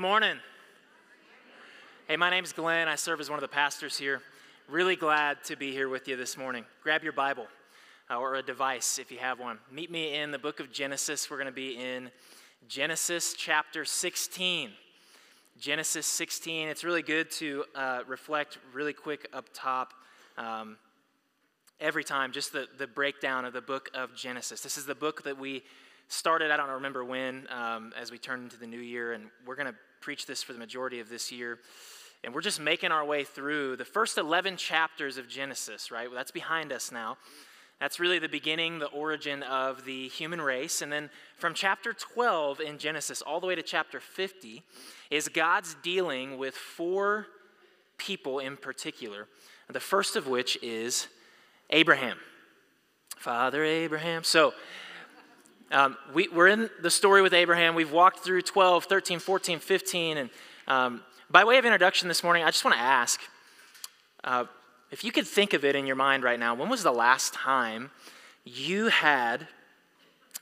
Morning. Hey, my name's Glenn. I serve as one of the pastors here. Really glad to be here with you this morning. Grab your Bible uh, or a device if you have one. Meet me in the book of Genesis. We're going to be in Genesis chapter 16. Genesis 16. It's really good to uh, reflect really quick up top. Um, every time, just the, the breakdown of the book of Genesis. This is the book that we started, I don't remember when, um, as we turned into the new year, and we're going to preach this for the majority of this year. And we're just making our way through the first 11 chapters of Genesis, right? That's behind us now. That's really the beginning, the origin of the human race. And then from chapter 12 in Genesis all the way to chapter 50 is God's dealing with four people in particular. The first of which is Abraham. Father Abraham. So, um, we, are in the story with Abraham. We've walked through 12, 13, 14, 15. And um, by way of introduction this morning, I just want to ask uh, if you could think of it in your mind right now, when was the last time you had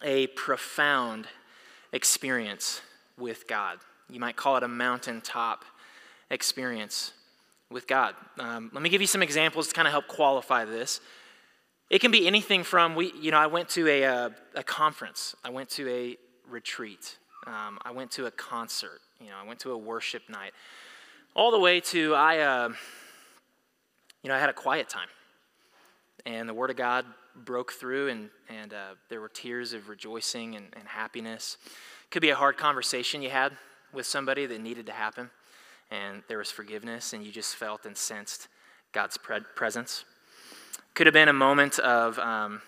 a profound experience with God? You might call it a mountaintop experience with God. Um, let me give you some examples to kind of help qualify this. It can be anything from we, you know, I went to a, a, uh, a conference, I went to a retreat, um, I went to a concert, you know, I went to a worship night, all the way to I, uh, you know, I had a quiet time, and the Word of God broke through, and and uh, there were tears of rejoicing and, and happiness. Could be a hard conversation you had with somebody that needed to happen, and there was forgiveness, and you just felt and sensed God's pre- presence. Could have been a moment of um,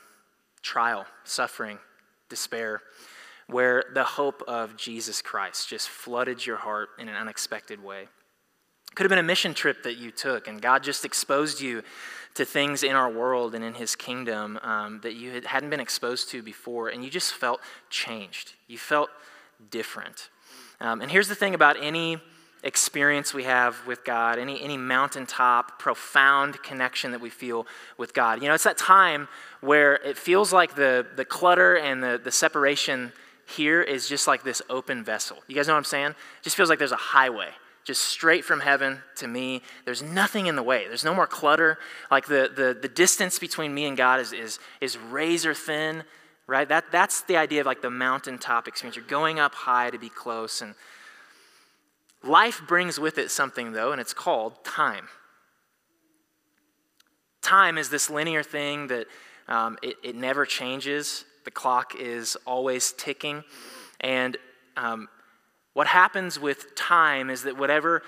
trial, suffering, despair, where the hope of Jesus Christ just flooded your heart in an unexpected way. Could have been a mission trip that you took, and God just exposed you to things in our world and in His kingdom um, that you hadn't been exposed to before, and you just felt changed. You felt different. Um, and here's the thing about any experience we have with God, any, any mountaintop, profound connection that we feel with God. You know, it's that time where it feels like the, the clutter and the, the separation here is just like this open vessel. You guys know what I'm saying? It just feels like there's a highway. Just straight from heaven to me. There's nothing in the way. There's no more clutter. Like the, the, the distance between me and God is, is, is razor thin, right? That, that's the idea of like the mountaintop experience. You're going up high to be close. And Life brings with it something, though, and it's called time. Time is this linear thing that um, it, it, never changes. The clock is always ticking. And um, what happens with time is that whatever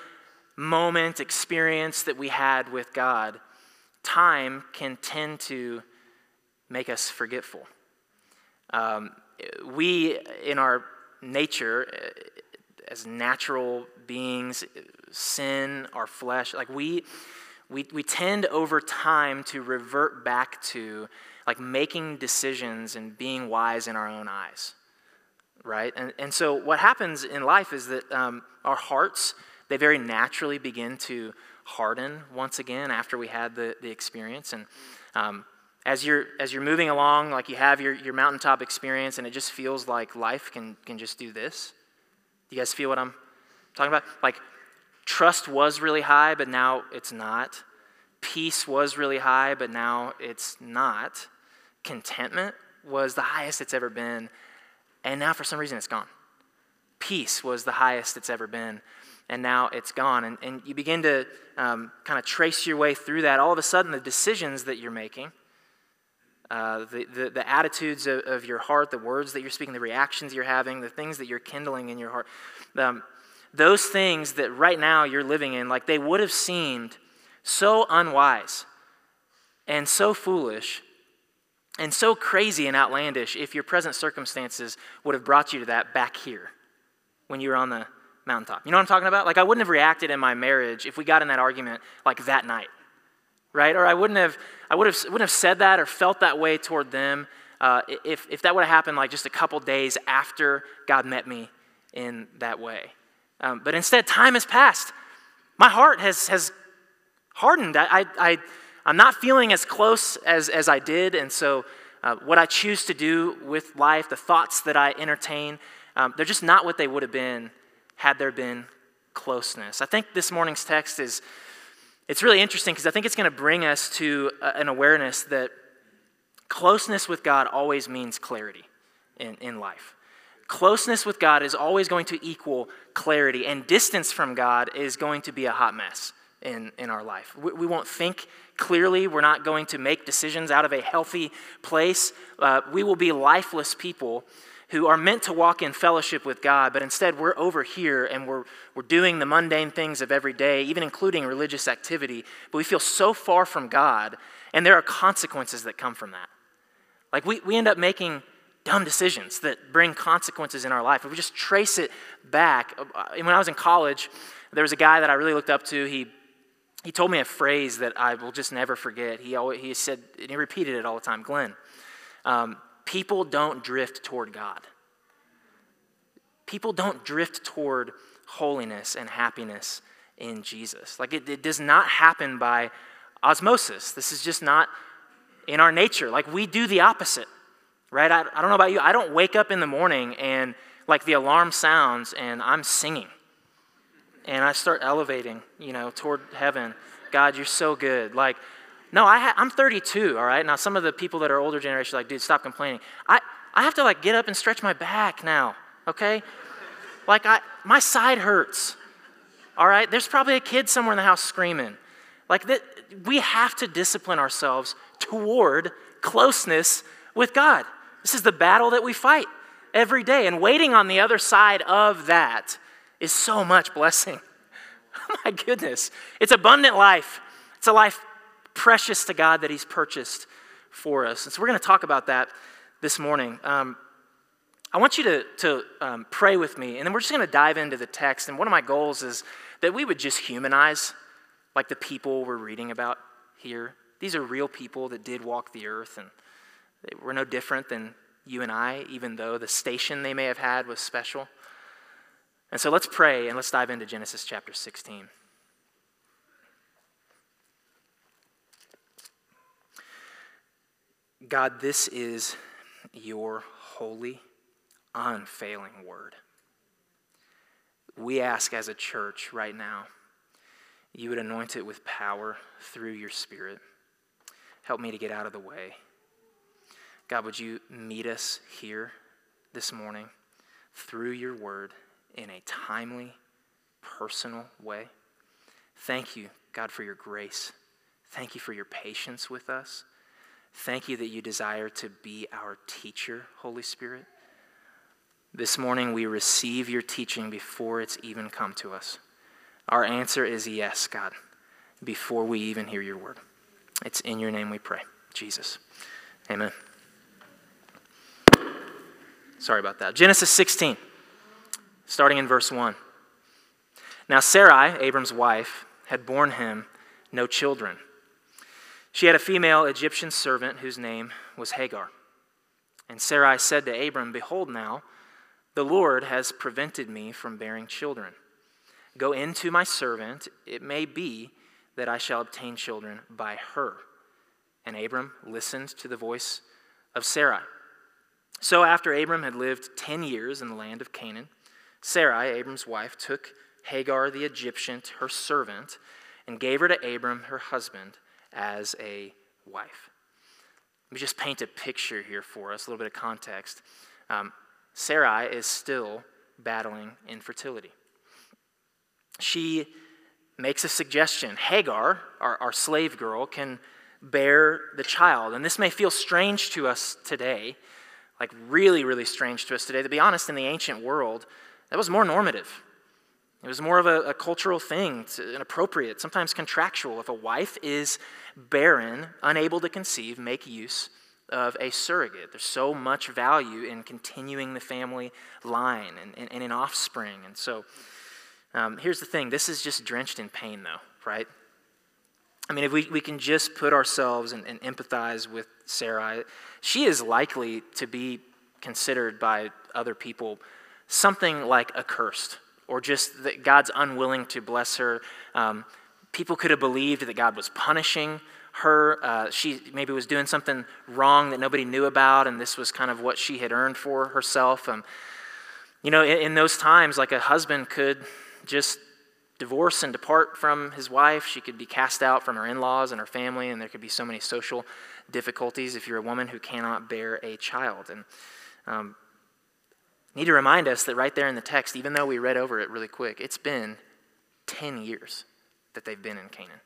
moment, experience that we had with God, time can tend to make us forgetful. Um, we, in our nature, as natural beings, sin, our flesh, like we, we, we tend over time to revert back to like making decisions and being wise in our own eyes, right? And, and so what happens in life is that um, our hearts, they very naturally begin to harden once again after we had the, the experience. And um, as you're as you're moving along, like you have your, your mountaintop experience, and it just feels like life can can just do this. Do you guys feel what I'm talking about? Like, trust was really high, but now it's not. Peace was really high, but now it's not. Contentment was the highest it's ever been, and now for some reason it's gone. Peace was the highest it's ever been, and now it's gone. And, and you begin to um, kind of trace your way through that. All of a sudden, the decisions that you're making, uh, the, the, the, attitudes of, of, your heart, the words that you're speaking, the reactions you're having, the things that you're kindling in your heart, um, those things that right now you're living in, like they would have seemed so unwise and so foolish and so crazy and outlandish if your present circumstances would have brought you to that back here when you were on the mountaintop. You know what I'm talking about? Like, I wouldn't have reacted in my marriage if we got in that argument like that night right? Or I wouldn't have, I would have, wouldn't have said that or felt that way toward them uh, if, if that would have happened like just a couple days after God met me in that way. Um, but instead, time has passed. My heart has, has hardened. I, I, I'm not feeling as close as, as I did. And so, uh, what I choose to do with life, the thoughts that I entertain, um, they're just not what they would have been had there been closeness. I think this morning's text is it's really interesting because I think it's going to bring us to an awareness that closeness with God always means clarity in, in life. Closeness with God is always going to equal clarity, and distance from God is going to be a hot mess in, in our life. We, we won't think clearly. We're not going to make decisions out of a healthy place. Uh, we will be lifeless people who are meant to walk in fellowship with God, but instead we're over here and we're, we're doing the mundane things of every day, even including religious activity, but we feel so far from God, and there are consequences that come from that. Like we, we end up making dumb decisions that bring consequences in our life. If we just trace it back, uh, when I was in college, there was a guy that I really looked up to. He he told me a phrase that I will just never forget. He, always, he said, and he repeated it all the time Glenn, um, people don't drift toward God. People don't drift toward holiness and happiness in Jesus. Like it, it does not happen by osmosis. This is just not in our nature. Like we do the opposite, right? I, I don't know about you. I don't wake up in the morning and like the alarm sounds and I'm singing and I start elevating, you know, toward heaven. God, you're so good. Like, no, I ha- I'm 32, all right? Now, some of the people that are older generation are like, dude, stop complaining. I, I have to, like, get up and stretch my back now, okay? Like, I, my side hurts, all right? There's probably a kid somewhere in the house screaming. Like, that, we have to discipline ourselves toward closeness with God. This is the battle that we fight every day. And waiting on the other side of that is so much blessing. Oh my goodness. It's abundant life. It's a life precious to God that He's purchased for us. And so we're going to talk about that this morning. Um, I want you to, to um, pray with me, and then we're just going to dive into the text. And one of my goals is that we would just humanize like the people we're reading about here. These are real people that did walk the earth, and they were no different than you and I, even though the station they may have had was special. And so let's pray and let's dive into Genesis chapter 16. God, this is your holy, unfailing word. We ask as a church right now, you would anoint it with power through your spirit. Help me to get out of the way. God, would you meet us here this morning through your word? in a timely, personal way. Thank you, God, for your grace. Thank you for your patience with us. Thank you that you desire to be our teacher, Holy Spirit. This morning, we receive your teaching before it's even come to us. Our answer is yes, God, before we even hear your word. It's in your name we pray, Jesus. Amen. Sorry about that. Genesis 16 starting in verse 1. Now, Sarai, Abram's wife, had borne him no children. She had a female Egyptian servant whose name was Hagar. And Sarai said to Abram, Behold, now, the Lord has prevented me from bearing children. Go into my servant, it may be that I shall obtain children by her. And Abram listened to the voice of Sarai. So after Abram had lived ten years in the land of Canaan, Sarai, Abram's wife, took Hagar the Egyptian, her servant, and gave her to Abram, her husband, as a wife. Let me just paint a picture here for us, a little bit of context. Um, Sarai is still battling infertility. She makes a suggestion. Hagar, our, our slave girl, can bear the child. And this may feel strange to us today, like really, really strange to us today. To be honest, in the ancient world, that was more normative. It was more of a, a cultural thing, inappropriate, sometimes contractual. If a wife is barren, unable to conceive, make use of a surrogate. There's so much value in continuing the family line and, and, and in offspring. And so um, here's the thing this is just drenched in pain, though, right? I mean, if we, we can just put ourselves and, and empathize with Sarah, she is likely to be considered by other people something like accursed, or just that God's unwilling to bless her. Um, people could have believed that God was punishing her. Uh, she maybe was doing something wrong that nobody knew about, and this was kind of what she had earned for herself. Um, You know, in, in those times, like a husband could just divorce and depart from his wife. She could be cast out from her in laws and her family, and there could be so many social difficulties if you're a woman who cannot bear a child. And um, need to remind us that right there in the text, even though we read over it really quick, it's been 10 years that they've been in Canaan.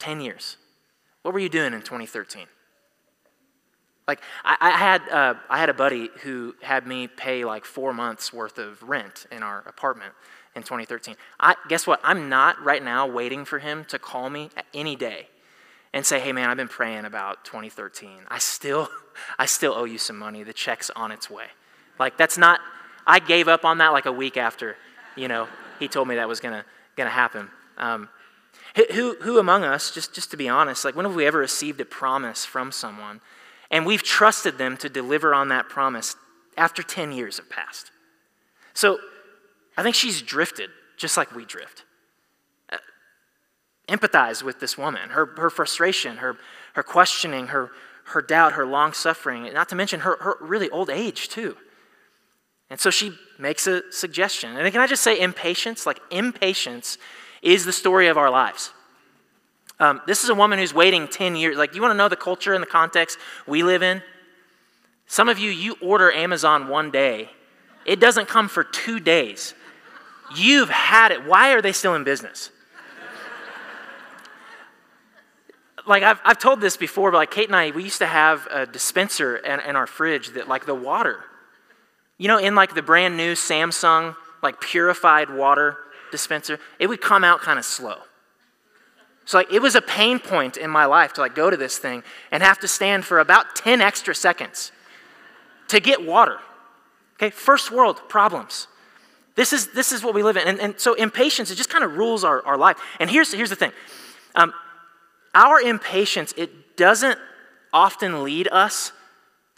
10 years. What were you doing in 2013? Like, I, I had, uh, I had a buddy who had me pay like four months worth of rent in our apartment in 2013. I, guess what? I'm not right now waiting for him to call me any day and say, hey man, I've been praying about 2013. I still, I still owe you some money. The check's on its way. Like, that's not, I gave up on that like a week after, you know, he told me that was gonna, gonna happen. Um, who, who among us, just, just to be honest, like when have we ever received a promise from someone and we've trusted them to deliver on that promise after 10 years have passed? So I think she's drifted just like we drift. Uh, empathize with this woman, her, her frustration, her, her questioning, her, her doubt, her long suffering, not to mention her, her really old age, too. And so she makes a suggestion. And can I just say, impatience? Like, impatience is the story of our lives. Um, this is a woman who's waiting 10 years. Like, you want to know the culture and the context we live in? Some of you, you order Amazon one day, it doesn't come for two days. You've had it. Why are they still in business? like I've, I've told this before, but like Kate and I, we used to have a dispenser in, in our fridge that like the water, you know, in like the brand new Samsung like purified water dispenser, it would come out kind of slow. So like it was a pain point in my life to like go to this thing and have to stand for about 10 extra seconds to get water. Okay, first world problems. This is, this is what we live in. And, and so impatience, it just kind of rules our, our life. And here's, here's the thing. Um, our impatience, it doesn't often lead us,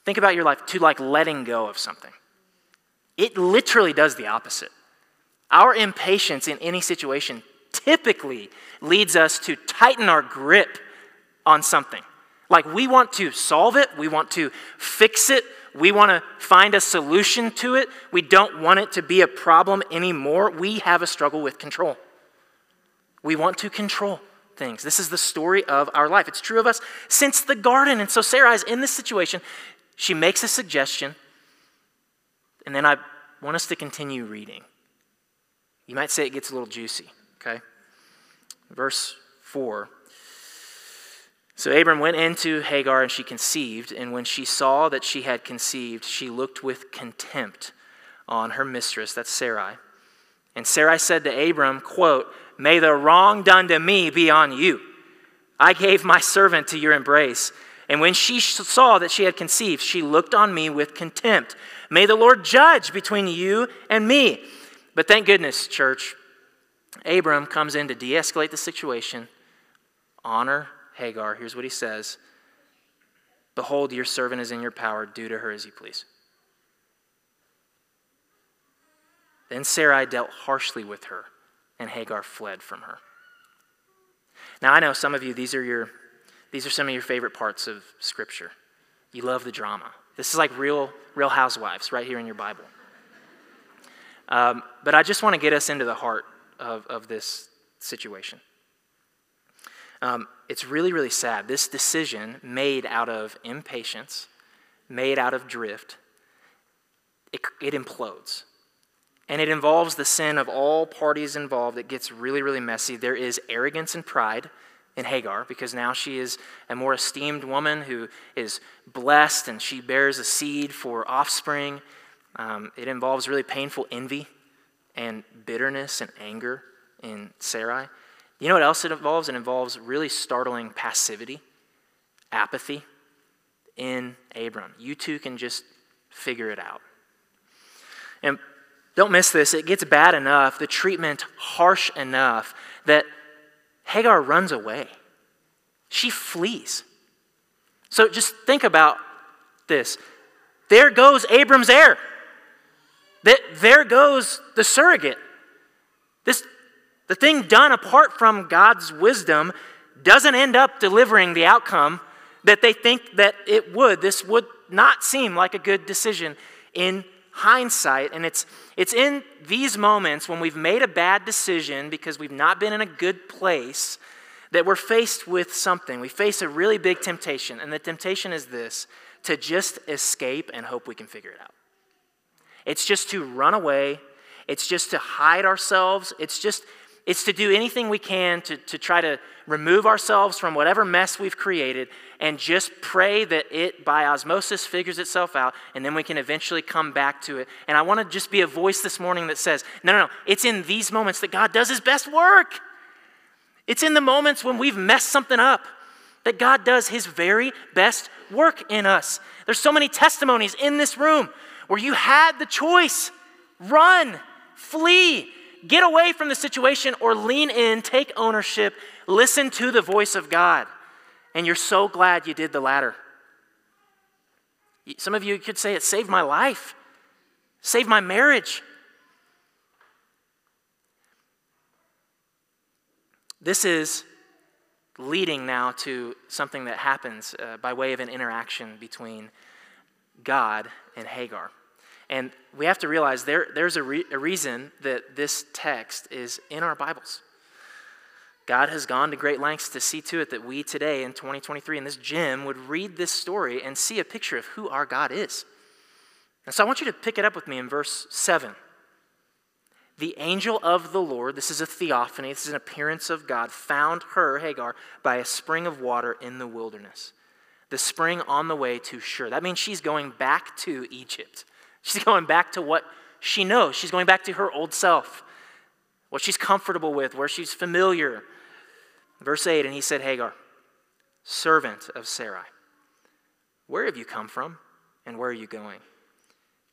think about your life, to like letting go of something. It literally does the opposite. Our impatience in any situation typically leads us to tighten our grip on something. Like we want to solve it, we want to fix it, we want to find a solution to it. We don't want it to be a problem anymore. We have a struggle with control. We want to control things. This is the story of our life. It's true of us since the garden. And so Sarah is in this situation. She makes a suggestion, and then I want us to continue reading. You might say it gets a little juicy, okay? Verse 4. So Abram went into Hagar and she conceived, and when she saw that she had conceived, she looked with contempt on her mistress, that's Sarai. And Sarai said to Abram, quote, May the wrong done to me be on you. I gave my servant to your embrace. And when she saw that she had conceived, she looked on me with contempt. May the Lord judge between you and me. But thank goodness, church, Abram comes in to de escalate the situation, honor Hagar. Here's what he says Behold, your servant is in your power. Do to her as you please. Then Sarai dealt harshly with her, and Hagar fled from her. Now, I know some of you, these are, your, these are some of your favorite parts of Scripture. You love the drama. This is like real, real housewives right here in your Bible. Um, but I just want to get us into the heart of, of this situation. Um, it's really, really sad. This decision, made out of impatience, made out of drift, it, it implodes. And it involves the sin of all parties involved. It gets really, really messy. There is arrogance and pride in Hagar because now she is a more esteemed woman who is blessed and she bears a seed for offspring. Um, it involves really painful envy and bitterness and anger in Sarai. You know what else it involves? It involves really startling passivity, apathy in Abram. You two can just figure it out. And don't miss this, it gets bad enough, the treatment harsh enough that Hagar runs away. She flees. So just think about this. There goes Abram's heir. There goes the surrogate. This, the thing done apart from God's wisdom doesn't end up delivering the outcome that they think that it would. This would not seem like a good decision in hindsight, and it's, it's in these moments when we've made a bad decision because we've not been in a good place that we're faced with something. We face a really big temptation, and the temptation is this to just escape and hope we can figure it out. It's just to run away, it's just to hide ourselves, it's just it's to do anything we can to, to try to remove ourselves from whatever mess we've created and just pray that it, by osmosis, figures itself out, and then we can eventually come back to it. And I want to just be a voice this morning that says, no, no, no, it's in these moments that God does his best work. It's in the moments when we've messed something up that God does his very best work in us. There's so many testimonies in this room where you had the choice run, flee, get away from the situation, or lean in, take ownership, listen to the voice of God. And you're so glad you did the latter. Some of you could say it saved my life, saved my marriage. This is leading now to something that happens uh, by way of an interaction between God and Hagar. And we have to realize there, there's a, re- a reason that this text is in our Bibles. God has gone to great lengths to see to it that we today in 2023 in this gym would read this story and see a picture of who our God is. And so I want you to pick it up with me in verse 7. The angel of the Lord, this is a theophany, this is an appearance of God, found her, Hagar, by a spring of water in the wilderness. The spring on the way to Shur. That means she's going back to Egypt. She's going back to what she knows. She's going back to her old self, what she's comfortable with, where she's familiar. Verse 8 And he said, Hagar, servant of Sarai, where have you come from and where are you going?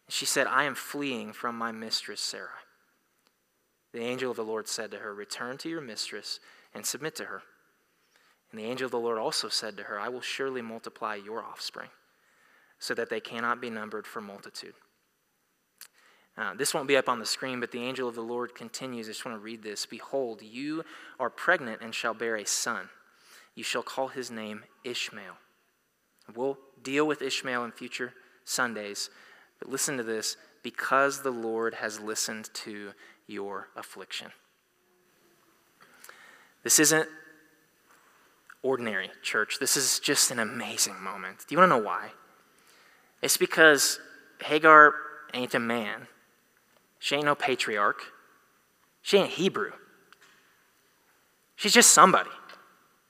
And she said, I am fleeing from my mistress Sarai. The angel of the Lord said to her, Return to your mistress and submit to her. And the angel of the Lord also said to her, I will surely multiply your offspring, so that they cannot be numbered for multitude. Uh, this won't be up on the screen, but the angel of the Lord continues. I just want to read this. Behold, you are pregnant and shall bear a son. You shall call his name Ishmael. We'll deal with Ishmael in future Sundays, but listen to this because the Lord has listened to your affliction. This isn't ordinary, church. This is just an amazing moment. Do you want to know why? It's because Hagar ain't a man she ain't no patriarch. She ain't Hebrew. She's just somebody.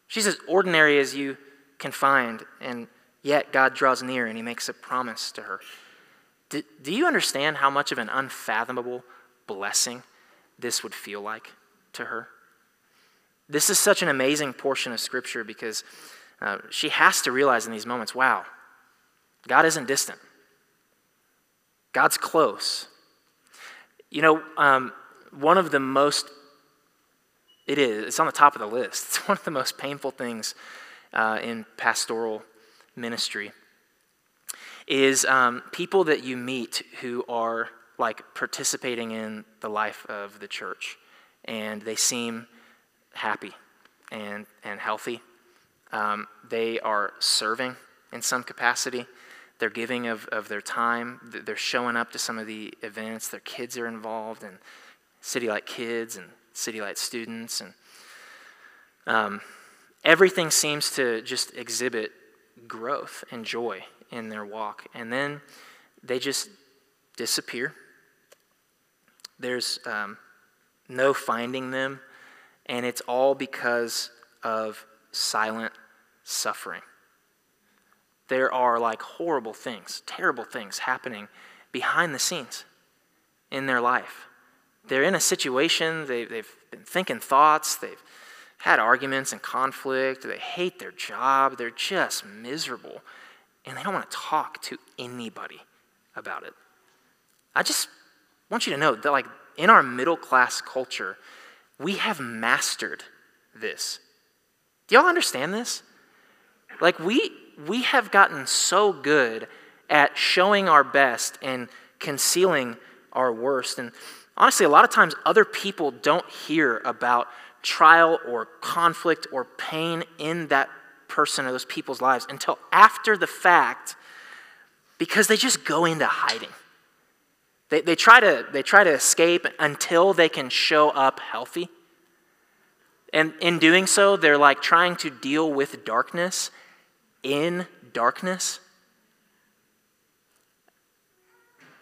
She's as ordinary as you can find, and yet God draws near and he makes a promise to her. Do, do you understand how much of an unfathomable blessing this would feel like to her? This is such an amazing portion of Scripture because uh, she has to realize in these moments wow, God isn't distant, God's close. You know, um, one of the most, it is, it's on the top of the list. It's one of the most painful things uh, in pastoral ministry is um, people that you meet who are like participating in the life of the church and they seem happy and, and healthy. Um, they are serving in some capacity. They're giving of, of their time. They're showing up to some of the events. Their kids are involved and City Light Kids and City Light students. And um, everything seems to just exhibit growth and joy in their walk. And then they just disappear. There's um, no finding them. And it's all because of silent suffering there are like horrible things, terrible things happening behind the scenes in their life. They're in a situation, they, they've been thinking thoughts, they've had arguments and conflict, they hate their job, they're just miserable, and they don't want to talk to anybody about it. I just want you to know that, like, in our middle class culture, we have mastered this. Do y'all understand this? Like, we, we have gotten so good at showing our best and concealing our worst. And honestly, a lot of times other people don't hear about trial or conflict or pain in that person or those people's lives until after the fact because they just go into hiding. They, they, try to, they try to escape until they can show up healthy. And in doing so, they're like trying to deal with darkness in darkness.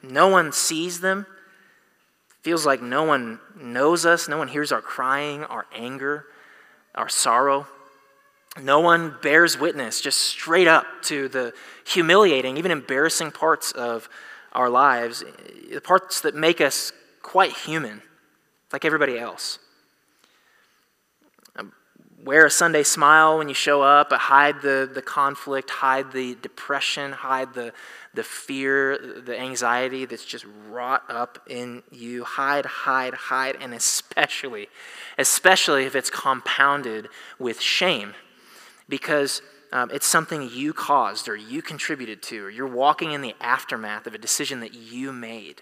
No one sees them. Feels like no one knows us. No one hears our crying, our anger, our sorrow. No one bears witness just straight up to the humiliating, even embarrassing parts of our lives, the parts that make us quite human, like everybody else. Wear a Sunday smile when you show up, hide the, the conflict, hide the depression, hide the, the fear, the anxiety that's just wrought up in you. Hide, hide, hide, and especially, especially if it's compounded with shame because um, it's something you caused or you contributed to, or you're walking in the aftermath of a decision that you made.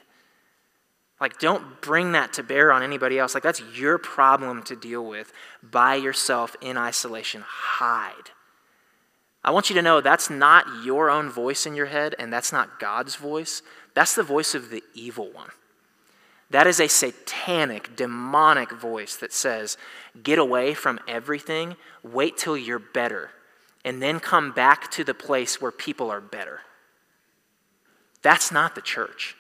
Like, don't bring that to bear on anybody else. Like, that's your problem to deal with by yourself in isolation. Hide. I want you to know that's not your own voice in your head, and that's not God's voice. That's the voice of the evil one. That is a satanic, demonic voice that says, get away from everything, wait till you're better, and then come back to the place where people are better. That's not the church.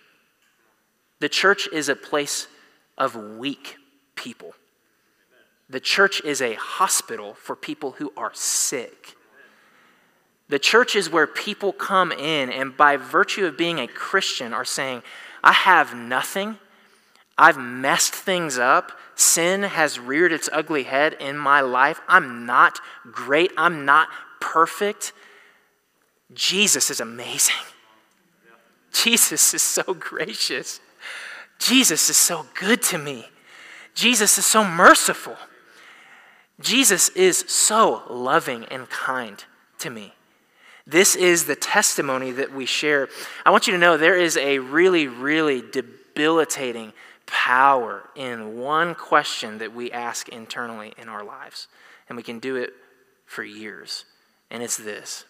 The church is a place of weak people. The church is a hospital for people who are sick. The church is where people come in and, by virtue of being a Christian, are saying, I have nothing. I've messed things up. Sin has reared its ugly head in my life. I'm not great. I'm not perfect. Jesus is amazing. Jesus is so gracious. Jesus is so good to me. Jesus is so merciful. Jesus is so loving and kind to me. This is the testimony that we share. I want you to know there is a really, really debilitating power in one question that we ask internally in our lives. And we can do it for years. And it's this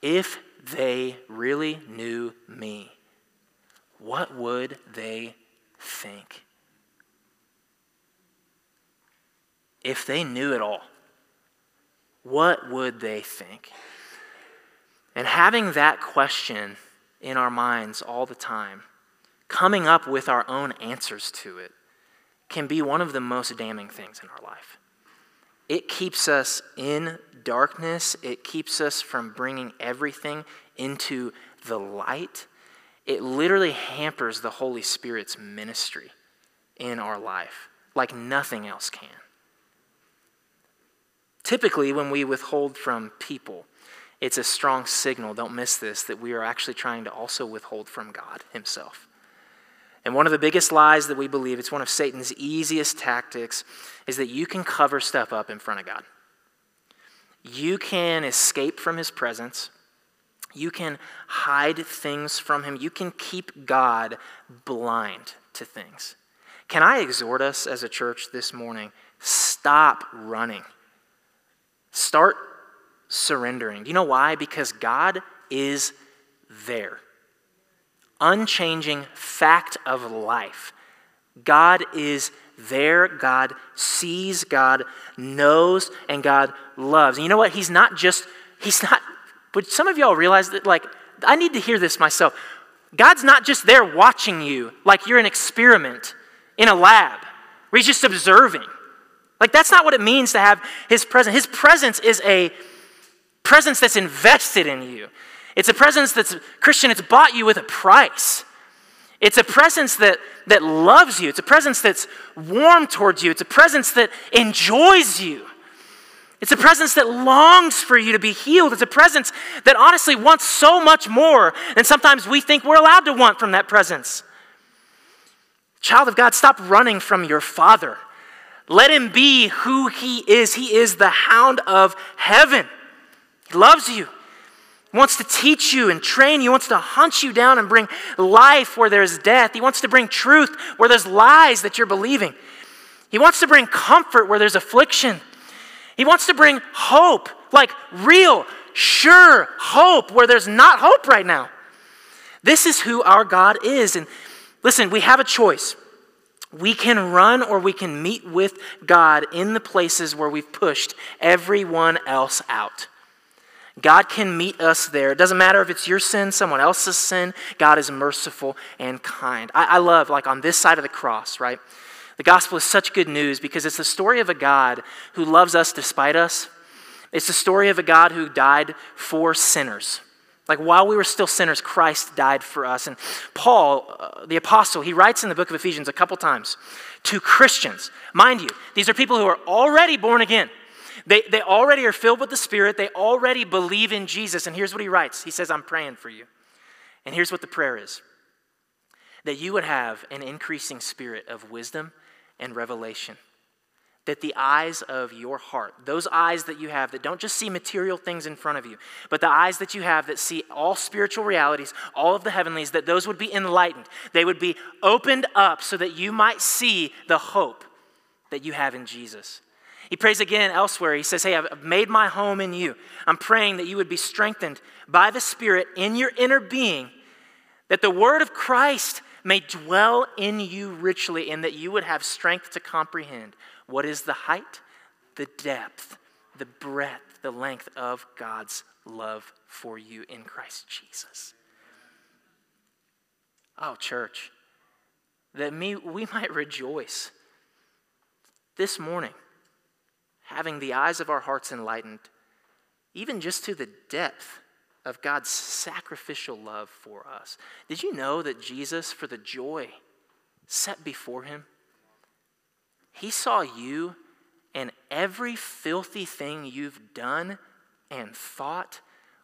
If they really knew me, what would they think? If they knew it all, what would they think? And having that question in our minds all the time coming up with our own answers to it can be one of the most damning things in our life. It keeps us in darkness, it keeps us from bringing everything into the light. It literally hampers the Holy Spirit's ministry in our life like nothing else can. Typically, when we withhold from people, it's a strong signal, don't miss this, that we are actually trying to also withhold from God Himself. And one of the biggest lies that we believe, it's one of Satan's easiest tactics, is that you can cover stuff up in front of God. You can escape from his presence. You can hide things from him. You can keep God blind to things. Can I exhort us as a church this morning? Stop running. Start surrendering. Do you know why? Because God is there unchanging fact of life. God is there. God sees, God knows, and God loves. And you know what? He's not just, he's not, but some of y'all realize that, like, I need to hear this myself. God's not just there watching you like you're an experiment in a lab where he's just observing. Like, that's not what it means to have his presence. His presence is a presence that's invested in you. It's a presence that's, Christian, it's bought you with a price. It's a presence that, that loves you. It's a presence that's warm towards you. It's a presence that enjoys you. It's a presence that longs for you to be healed. It's a presence that honestly wants so much more than sometimes we think we're allowed to want from that presence. Child of God, stop running from your Father. Let him be who he is. He is the hound of heaven. He loves you. He wants to teach you and train you. He wants to hunt you down and bring life where there's death. He wants to bring truth where there's lies that you're believing. He wants to bring comfort where there's affliction. He wants to bring hope, like real, sure hope where there's not hope right now. This is who our God is. And listen, we have a choice. We can run or we can meet with God in the places where we've pushed everyone else out. God can meet us there. It doesn't matter if it's your sin, someone else's sin. God is merciful and kind. I, I, love, like, on this side of the cross, right? The gospel is such good news because it's the story of a God who loves us despite us. It's the story of a God who died for sinners. Like while we were still sinners, Christ died for us. And Paul, uh, the apostle, he writes in the book of Ephesians a couple times to Christians. Mind you, these are people who are already born again. They, they already are filled with the Spirit. They already believe in Jesus. And here's what he writes He says, I'm praying for you. And here's what the prayer is that you would have an increasing spirit of wisdom and revelation that the eyes of your heart, those eyes that you have that don't just see material things in front of you, but the eyes that you have that see all spiritual realities, all of the heavenlies, that those would be enlightened. They would be opened up so that you might see the hope that you have in Jesus. He prays again elsewhere. He says, Hey, I've made my home in you. I'm praying that you would be strengthened by the Spirit in your inner being, that the word of Christ may dwell in you richly, and that you would have strength to comprehend what is the height, the depth, the breadth, the length of God's love for you in Christ Jesus? Oh, church, that me, we might rejoice this morning, having the eyes of our hearts enlightened, even just to the depth of God's sacrificial love for us. Did you know that Jesus, for the joy set before him, he saw you and every filthy thing you've done and thought,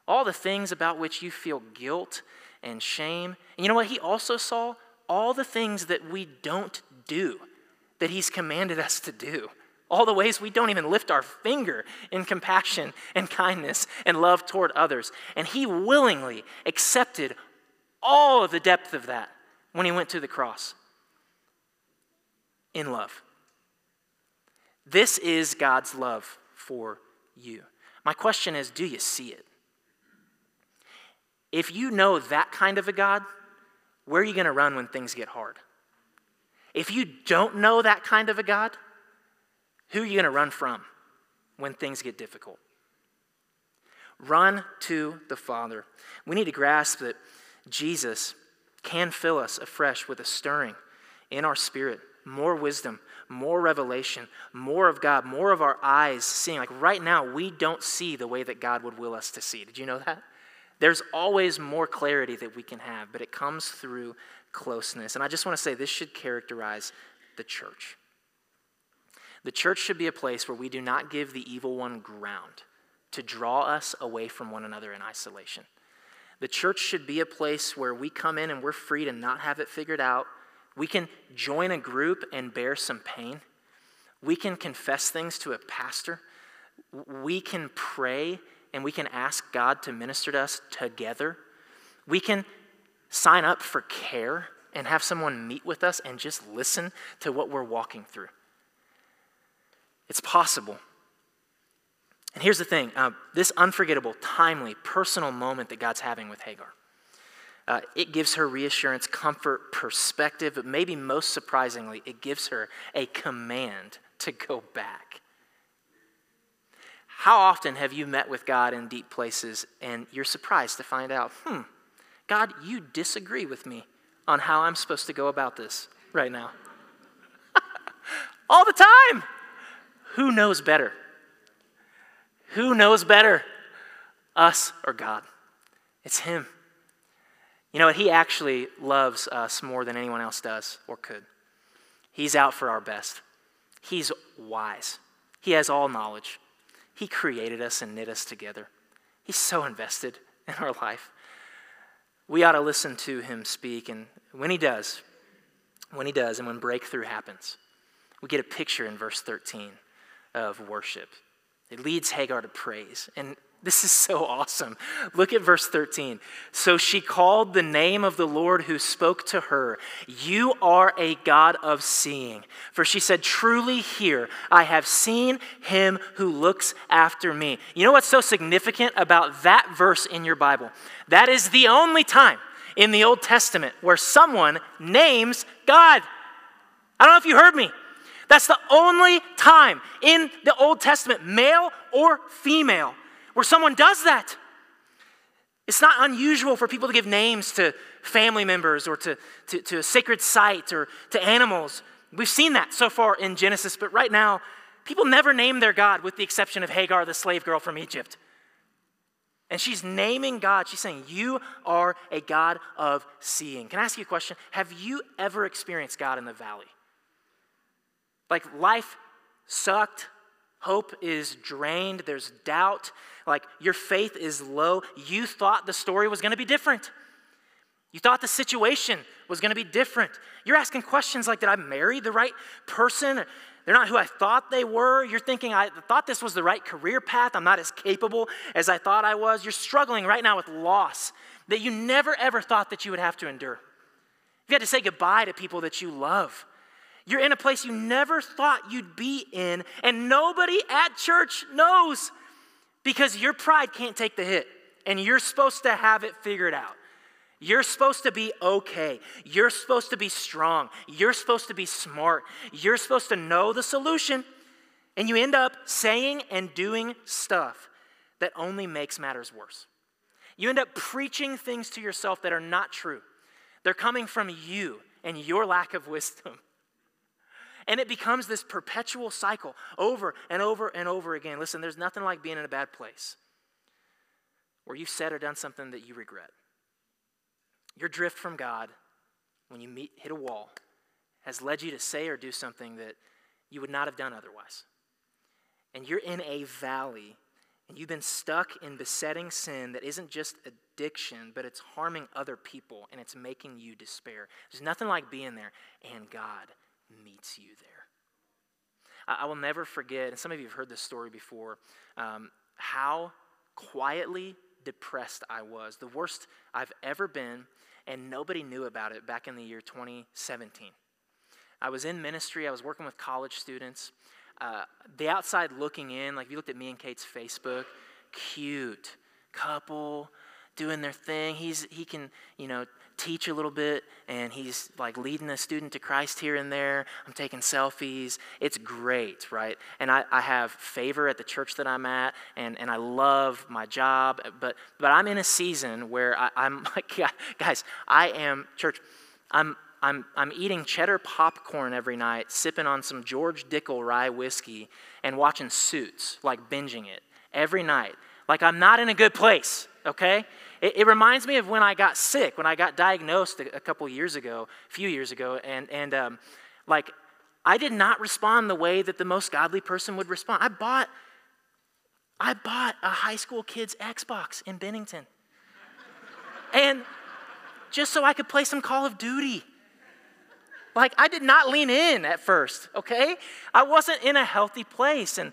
all the things about which you feel guilt and shame. And you know what? He also saw all the things that we don't do that He's commanded us to do. All the ways we don't even lift our finger in compassion and kindness and love toward others. And He willingly accepted all of the depth of that when He went to the cross in love. This is God's love for you. My question is do you see it? If you know that kind of a God, where are you going to run when things get hard? If you don't know that kind of a God, who are you going to run from when things get difficult? Run to the Father. We need to grasp that Jesus can fill us afresh with a stirring in our spirit, more wisdom, more revelation, more of God, more of our eyes seeing. Like right now, we don't see the way that God would will us to see. Did you know that? There's always more clarity that we can have, but it comes through closeness. And I just want to say this should characterize the church. The church should be a place where we do not give the evil one ground to draw us away from one another in isolation. The church should be a place where we come in and we're free to not have it figured out, we can join a group and bear some pain. We can confess things to a pastor. We can pray and we can ask God to minister to us together. We can sign up for care and have someone meet with us and just listen to what we're walking through. It's possible. And here's the thing uh, this unforgettable, timely, personal moment that God's having with Hagar. Uh, it gives her reassurance, comfort, perspective, but maybe most surprisingly, it gives her a command to go back. How often have you met with God in deep places and you're surprised to find out, hmm, God, you disagree with me on how I'm supposed to go about this right now? All the time. Who knows better? Who knows better? Us or God? It's Him. You know what? He actually loves us more than anyone else does or could. He's out for our best. He's wise. He has all knowledge. He created us and knit us together. He's so invested in our life. We ought to listen to him speak. And when he does, when he does, and when breakthrough happens, we get a picture in verse 13 of worship. It leads Hagar to praise. And this is so awesome. Look at verse 13. So she called the name of the Lord who spoke to her, You are a God of seeing. For she said, Truly here, I have seen him who looks after me. You know what's so significant about that verse in your Bible? That is the only time in the Old Testament where someone names God. I don't know if you heard me. That's the only time in the Old Testament, male or female, where someone does that. It's not unusual for people to give names to family members or to, to, to a sacred site or to animals. We've seen that so far in Genesis, but right now, people never name their God with the exception of Hagar, the slave girl from Egypt. And she's naming God. She's saying, You are a God of seeing. Can I ask you a question? Have you ever experienced God in the valley? Like life sucked, hope is drained, there's doubt, like your faith is low. You thought the story was going to be different. You thought the situation was going to be different. You're asking questions like, Did I marry the right person? They're not who I thought they were. You're thinking, I thought this was the right career path. I'm not as capable as I thought I was. You're struggling right now with loss that you never ever thought that you would have to endure. You had to say goodbye to people that you love. You're in a place you never thought you'd be in, and nobody at church knows because your pride can't take the hit, and you're supposed to have it figured out. You're supposed to be okay. You're supposed to be strong. You're supposed to be smart. You're supposed to know the solution. And you end up saying and doing stuff that only makes matters worse. You end up preaching things to yourself that are not true. They're coming from you and your lack of wisdom. And it becomes this perpetual cycle over and over and over again. Listen, there's nothing like being in a bad place where you've said or done something that you regret. Your drift from God when you meet, hit a wall has led you to say or do something that you would not have done otherwise. And you're in a valley and you've been stuck in besetting sin that isn't just addiction, but it's harming other people and it's making you despair. There's nothing like being there, and God meets you there. I, I will never forget, and some of you have heard this story before, um, how quietly depressed I was. The worst I've ever been, and nobody knew about it back in the year 2017. I was in ministry, I was working with college students. Uh, the outside looking in, like if you looked at me and Kate's Facebook, cute couple doing their thing. He's, he can, you know, teach a little bit and he's like leading a student to Christ here and there. I'm taking selfies. It's great, right? And I, I have favor at the church that I'm at and, and I love my job. But, but I'm in a season where I, I'm like, guys, I am, church, I'm, I'm, I'm eating cheddar popcorn every night, sipping on some George Dickel rye whiskey, and watching Suits, like binging it every night. Like I'm not in a good place, okay? It, it, reminds me of when I got sick, when I got diagnosed a, a couple years ago, a few years ago, and, and um, like I did not respond the way that the most godly person would respond. I bought, I bought a high school kid's Xbox in Bennington. and just so I could play some Call of Duty. Like, I did not lean in at first, okay? I wasn't in a healthy place. And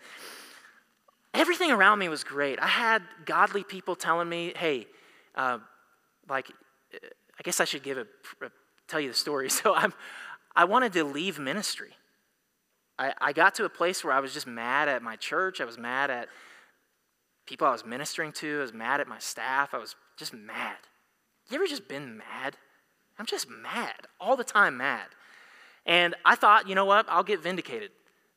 everything around me was great. I had godly people telling me, hey, uh, like, I guess I should give a, a, tell you the story. So I'm, I wanted to leave ministry. I, I got to a place where I was just mad at my church. I was mad at people I was ministering to. I was mad at my staff. I was just mad. You ever just been mad? I'm just mad, all the time mad. And I thought, you know what? I'll get vindicated.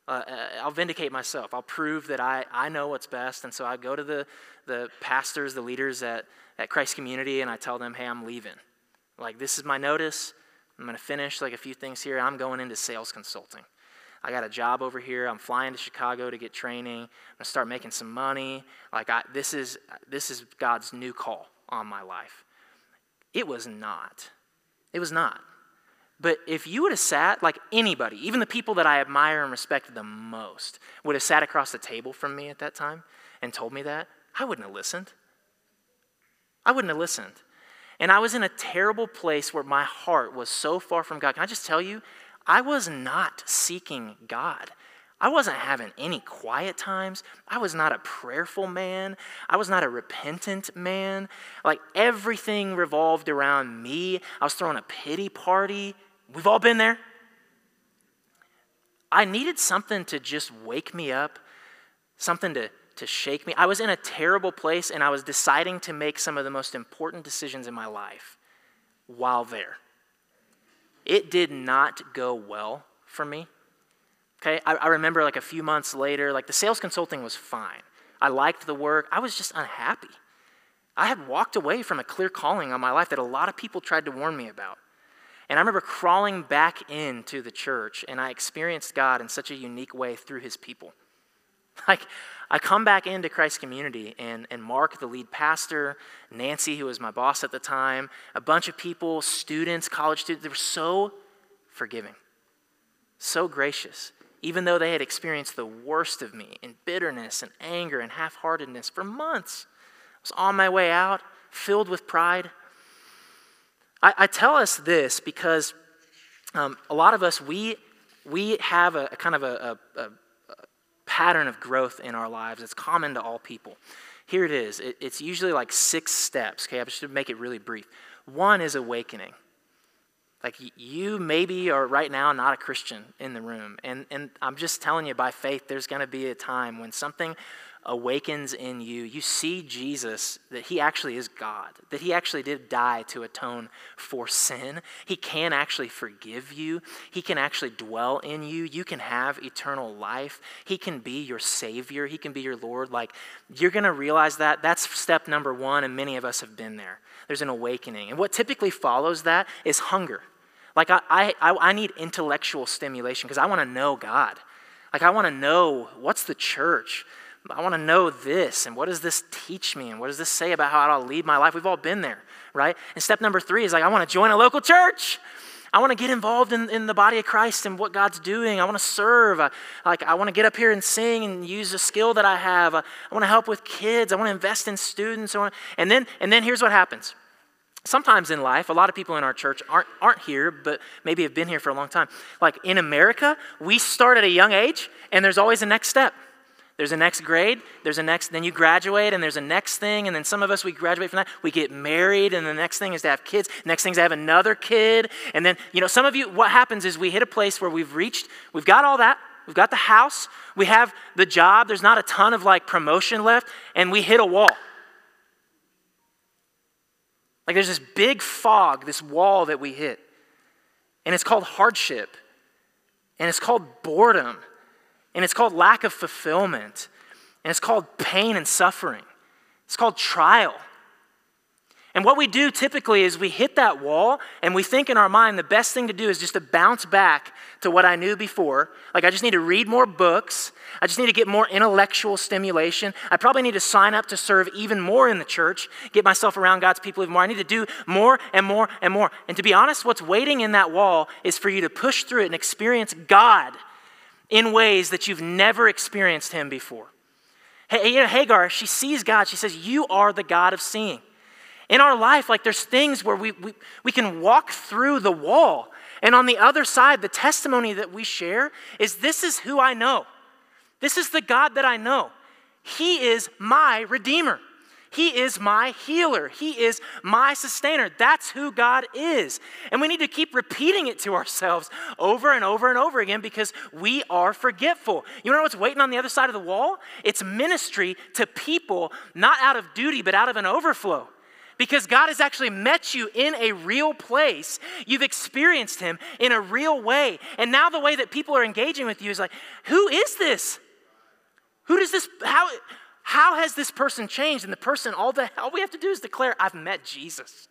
Uh, uh I'll vindicate myself. I'll prove that I, I know what's best. And so I go to the, the pastors, the leaders at, at Christ Community, and I tell them, hey, I'm leaving. Like, this is my notice. I'm going to finish like a few things here. I'm going into sales consulting. I got a job over here. I'm flying to Chicago to get training. I'm going to start making some money. Like, I, this, is, this is God's new call on my life. It was not. It was not. But if you would have sat, like anybody, even the people that I admire and respect the most, would have sat across the table from me at that time and told me that, I wouldn't have listened. I wouldn't have listened. And I was in a terrible place where my heart was so far from God. Can I just tell you, I was not seeking God. I wasn't having any quiet times. I was not a prayerful man. I was not a repentant man. Like everything revolved around me. I was throwing a pity party. We've all been there. I needed something to just wake me up, something to to shake me. I was in a terrible place and I was deciding to make some of the most important decisions in my life. while there. It did not go well for me. Okay, I, I, remember like a few months later, like the sales consulting was fine. I liked the work, I was just unhappy. I had walked away from a clear calling on my life that a lot of people tried to warn me about. And I remember crawling back into the church, and I experienced God in such a unique way through his people. Like, I come back into Christ's community, and, and Mark, the lead pastor, Nancy, who was my boss at the time, a bunch of people, students, college students, they were so forgiving, so gracious, even though they had experienced the worst of me in bitterness and anger and half heartedness for months. I was on my way out, filled with pride. I, I tell us this because um, a lot of us, we, we have a, a kind of a, a, a, pattern of growth in our lives. It's common to all people. Here it is. It, it's usually like six steps. Okay, I should make it really brief. One is awakening. Like you maybe are right now not a Christian in the room. And, and I'm just telling you by faith, there's going to be a time when something awakens in you, you see Jesus, that he actually is God, that he actually did die to atone for sin. He can actually forgive you, he can actually dwell in you. You can have eternal life. He can be your Savior, he can be your Lord. Like, you're going to realize that. That's step number one, and many of us have been there. There's an awakening. And what typically follows that is hunger. Like, I, I, I need intellectual stimulation because I want to know God. Like, I want to know what's the church? I want to know this, and what does this teach me, and what does this say about how I'll lead my life? We've all been there, right? And step number three is like, I want to join a local church. I want to get involved in, in the body of Christ and what God's doing. I want to serve. I, like, I want to get up here and sing and use a skill that I have. I, I want to help with kids. I want to invest in students. I want, and, then, and then here's what happens. Sometimes in life, a lot of people in our church aren't, aren't here, but maybe have been here for a long time. Like in America, we start at a young age, and there's always a next step. There's a next grade, there's a next, then you graduate, and there's a next thing, and then some of us, we graduate from that, we get married, and the next thing is to have kids, next thing is to have another kid, and then, you know, some of you, what happens is we hit a place where we've reached, we've got all that, we've got the house, we have the job, there's not a ton of like promotion left, and we hit a wall. Like there's this big fog, this wall that we hit, and it's called hardship, and it's called boredom and it's called lack of fulfillment. And it's called pain and suffering. It's called trial. And what we do typically is we hit that wall and we think in our mind the best thing to do is just to bounce back to what I knew before. Like, I just need to read more books. I just need to get more intellectual stimulation. I probably need to sign up to serve even more in the church, get myself around God's people even more. I need to do more and more and more. And to be honest, what's waiting in that wall is for you to push through it and experience God in ways that you've never experienced him before. Hey, you know, Hagar, she sees God. She says, You are the God of seeing. In our life, like there's things where we, we, we can walk through the wall. And on the other side, the testimony that we share is this is who I know. This is the God that I know. He is my Redeemer. He is my healer. He is my sustainer. That's who God is. And we need to keep repeating it to ourselves over and over and over again because we are forgetful. You know what's waiting on the other side of the wall? It's ministry to people, not out of duty, but out of an overflow because God has actually met you in a real place. You've experienced Him in a real way. And now the way that people are engaging with you is like, who is this? Who does this, how, how has this person changed? And the person, all, the, all we have to do is declare, I've met Jesus.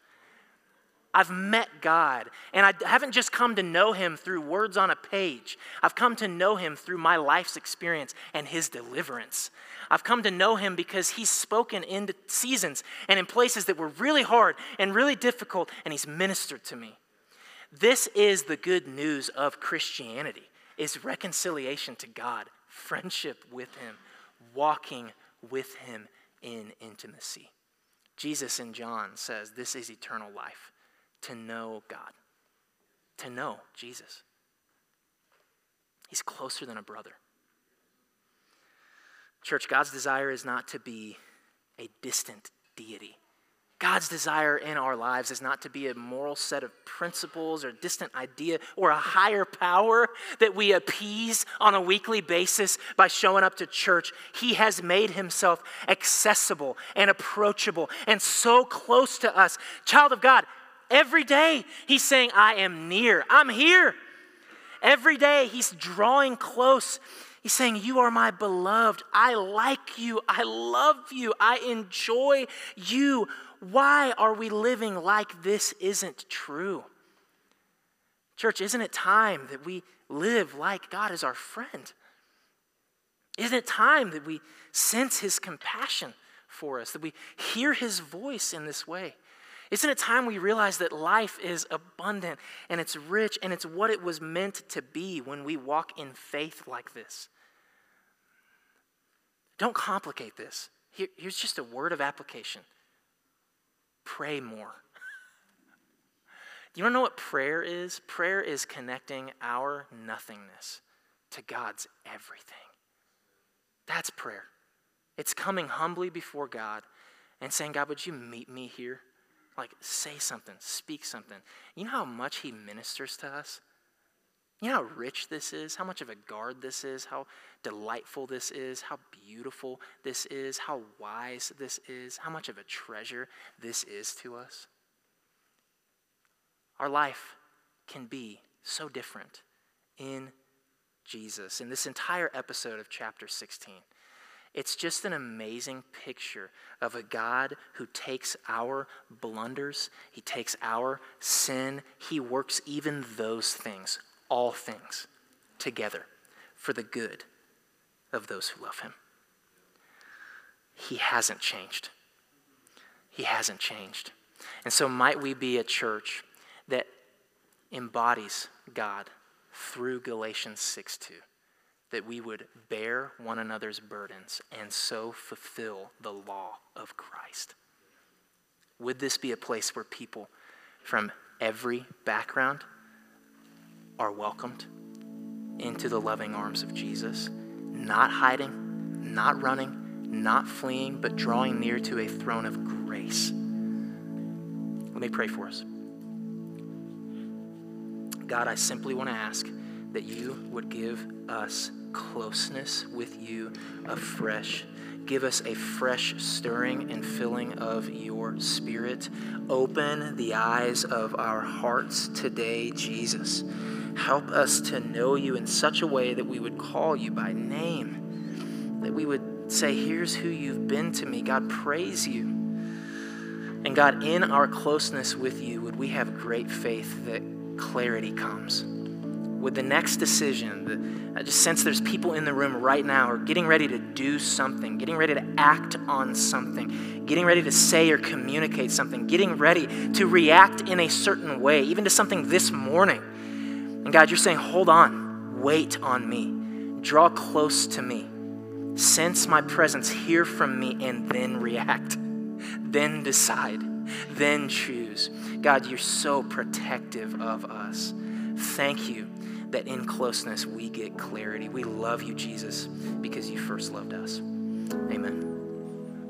I've met God. And I haven't just come to know him through words on a page. I've come to know him through my life's experience and his deliverance. I've come to know him because he's spoken in seasons and in places that were really hard and really difficult, and he's ministered to me. This is the good news of Christianity is reconciliation to God, friendship with him, walking with him in intimacy. Jesus in John says this is eternal life to know God, to know Jesus. He's closer than a brother. Church, God's desire is not to be a distant deity. God's desire in our lives is not to be a moral set of principles or distant idea or a higher power that we appease on a weekly basis by showing up to church. He has made himself accessible and approachable and so close to us. Child of God, Every day, he's saying, I am near. I'm here. Every day, he's drawing close. He's saying, You are my beloved. I like you. I love you. I enjoy you. Why are we living like this isn't true? Church, isn't it time that we live like God is our friend? Isn't it time that we sense his compassion for us, that we hear his voice in this way? Isn't it time we realize that life is abundant and it's rich and it's what it was meant to be when we walk in faith like this? Don't complicate this. Here, here's just a word of application pray more. Do you want to know what prayer is? Prayer is connecting our nothingness to God's everything. That's prayer. It's coming humbly before God and saying, God, would you meet me here? Like, say something, speak something. You know how much He ministers to us? You know how rich this is, how much of a guard this is, how delightful this is, how beautiful this is, how wise this is, how much of a treasure this is to us. Our life can be so different in Jesus. In this entire episode of chapter 16, it's just an amazing picture of a God who takes our blunders, He takes our sin, He works even those things, all things, together for the good of those who love Him. He hasn't changed. He hasn't changed. And so, might we be a church that embodies God through Galatians 6 2 that we would bear one another's burdens and so fulfill the law of Christ. Would this be a place where people from every background are welcomed into the loving arms of Jesus, not hiding, not running, not fleeing, but drawing near to a throne of grace? Let me pray for us. God, I simply want to ask that you would give us closeness with you afresh. Give us a fresh stirring and filling of your spirit. Open the eyes of our hearts today, Jesus. Help us to know you in such a way that we would call you by name, that we would say, Here's who you've been to me. God, praise you. And God, in our closeness with you, would we have great faith that clarity comes? with the next decision, the, I just sense there's people in the room right now are getting ready to do something, getting ready to act on something, getting ready to say or communicate something, getting ready to react in a certain way, even to something this morning. And God, you're saying, hold on, wait on me, draw close to me, sense my presence, hear from me, and then react, then decide, then choose. God, you're so protective of us. Thank you that in closeness we get clarity. We love you, Jesus, because you first loved us. Amen.